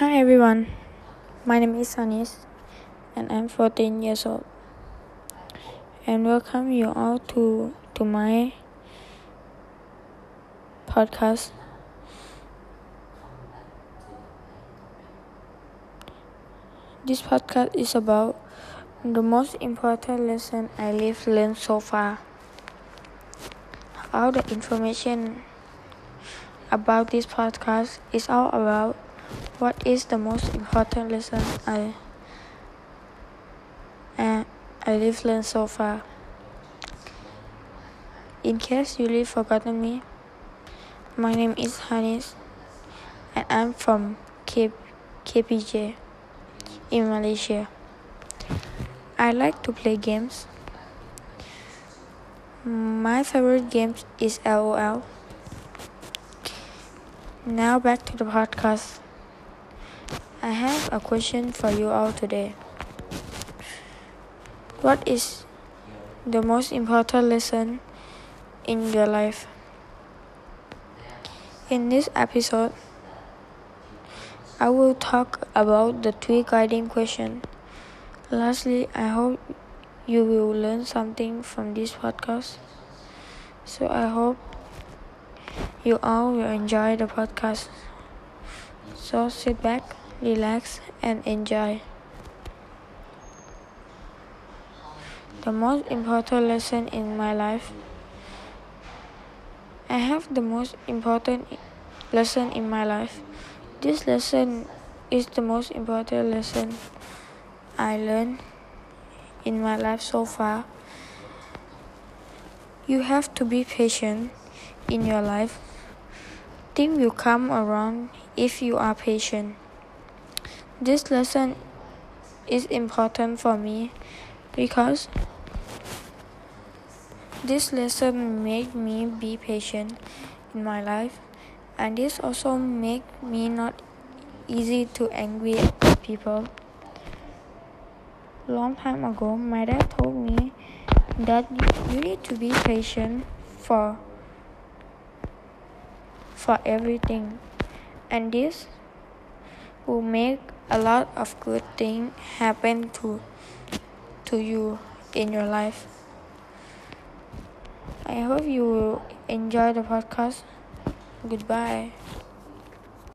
Hi everyone, my name is Anis and I'm 14 years old. And welcome you all to to my podcast. This podcast is about the most important lesson I live learned so far. All the information about this podcast is all about what is the most important lesson I uh, I live learned so far. In case you live forgotten me, my name is Haniz and I'm from K- KPJ in Malaysia. I like to play games. My favorite game is LOL. Now back to the podcast. I have a question for you all today. What is the most important lesson in your life? In this episode, I will talk about the three guiding questions. Lastly, I hope you will learn something from this podcast. So I hope you all will enjoy the podcast. So sit back, relax, and enjoy. The most important lesson in my life. I have the most important lesson in my life. This lesson is the most important lesson I learned in my life so far. You have to be patient in your life. Things will come around if you are patient. This lesson is important for me because this lesson made me be patient in my life and this also make me not easy to angry at people. Long time ago, my dad told me that you need to be patient for for everything and this will make a lot of good things happen to to you in your life. I hope you enjoy the podcast. Goodbye.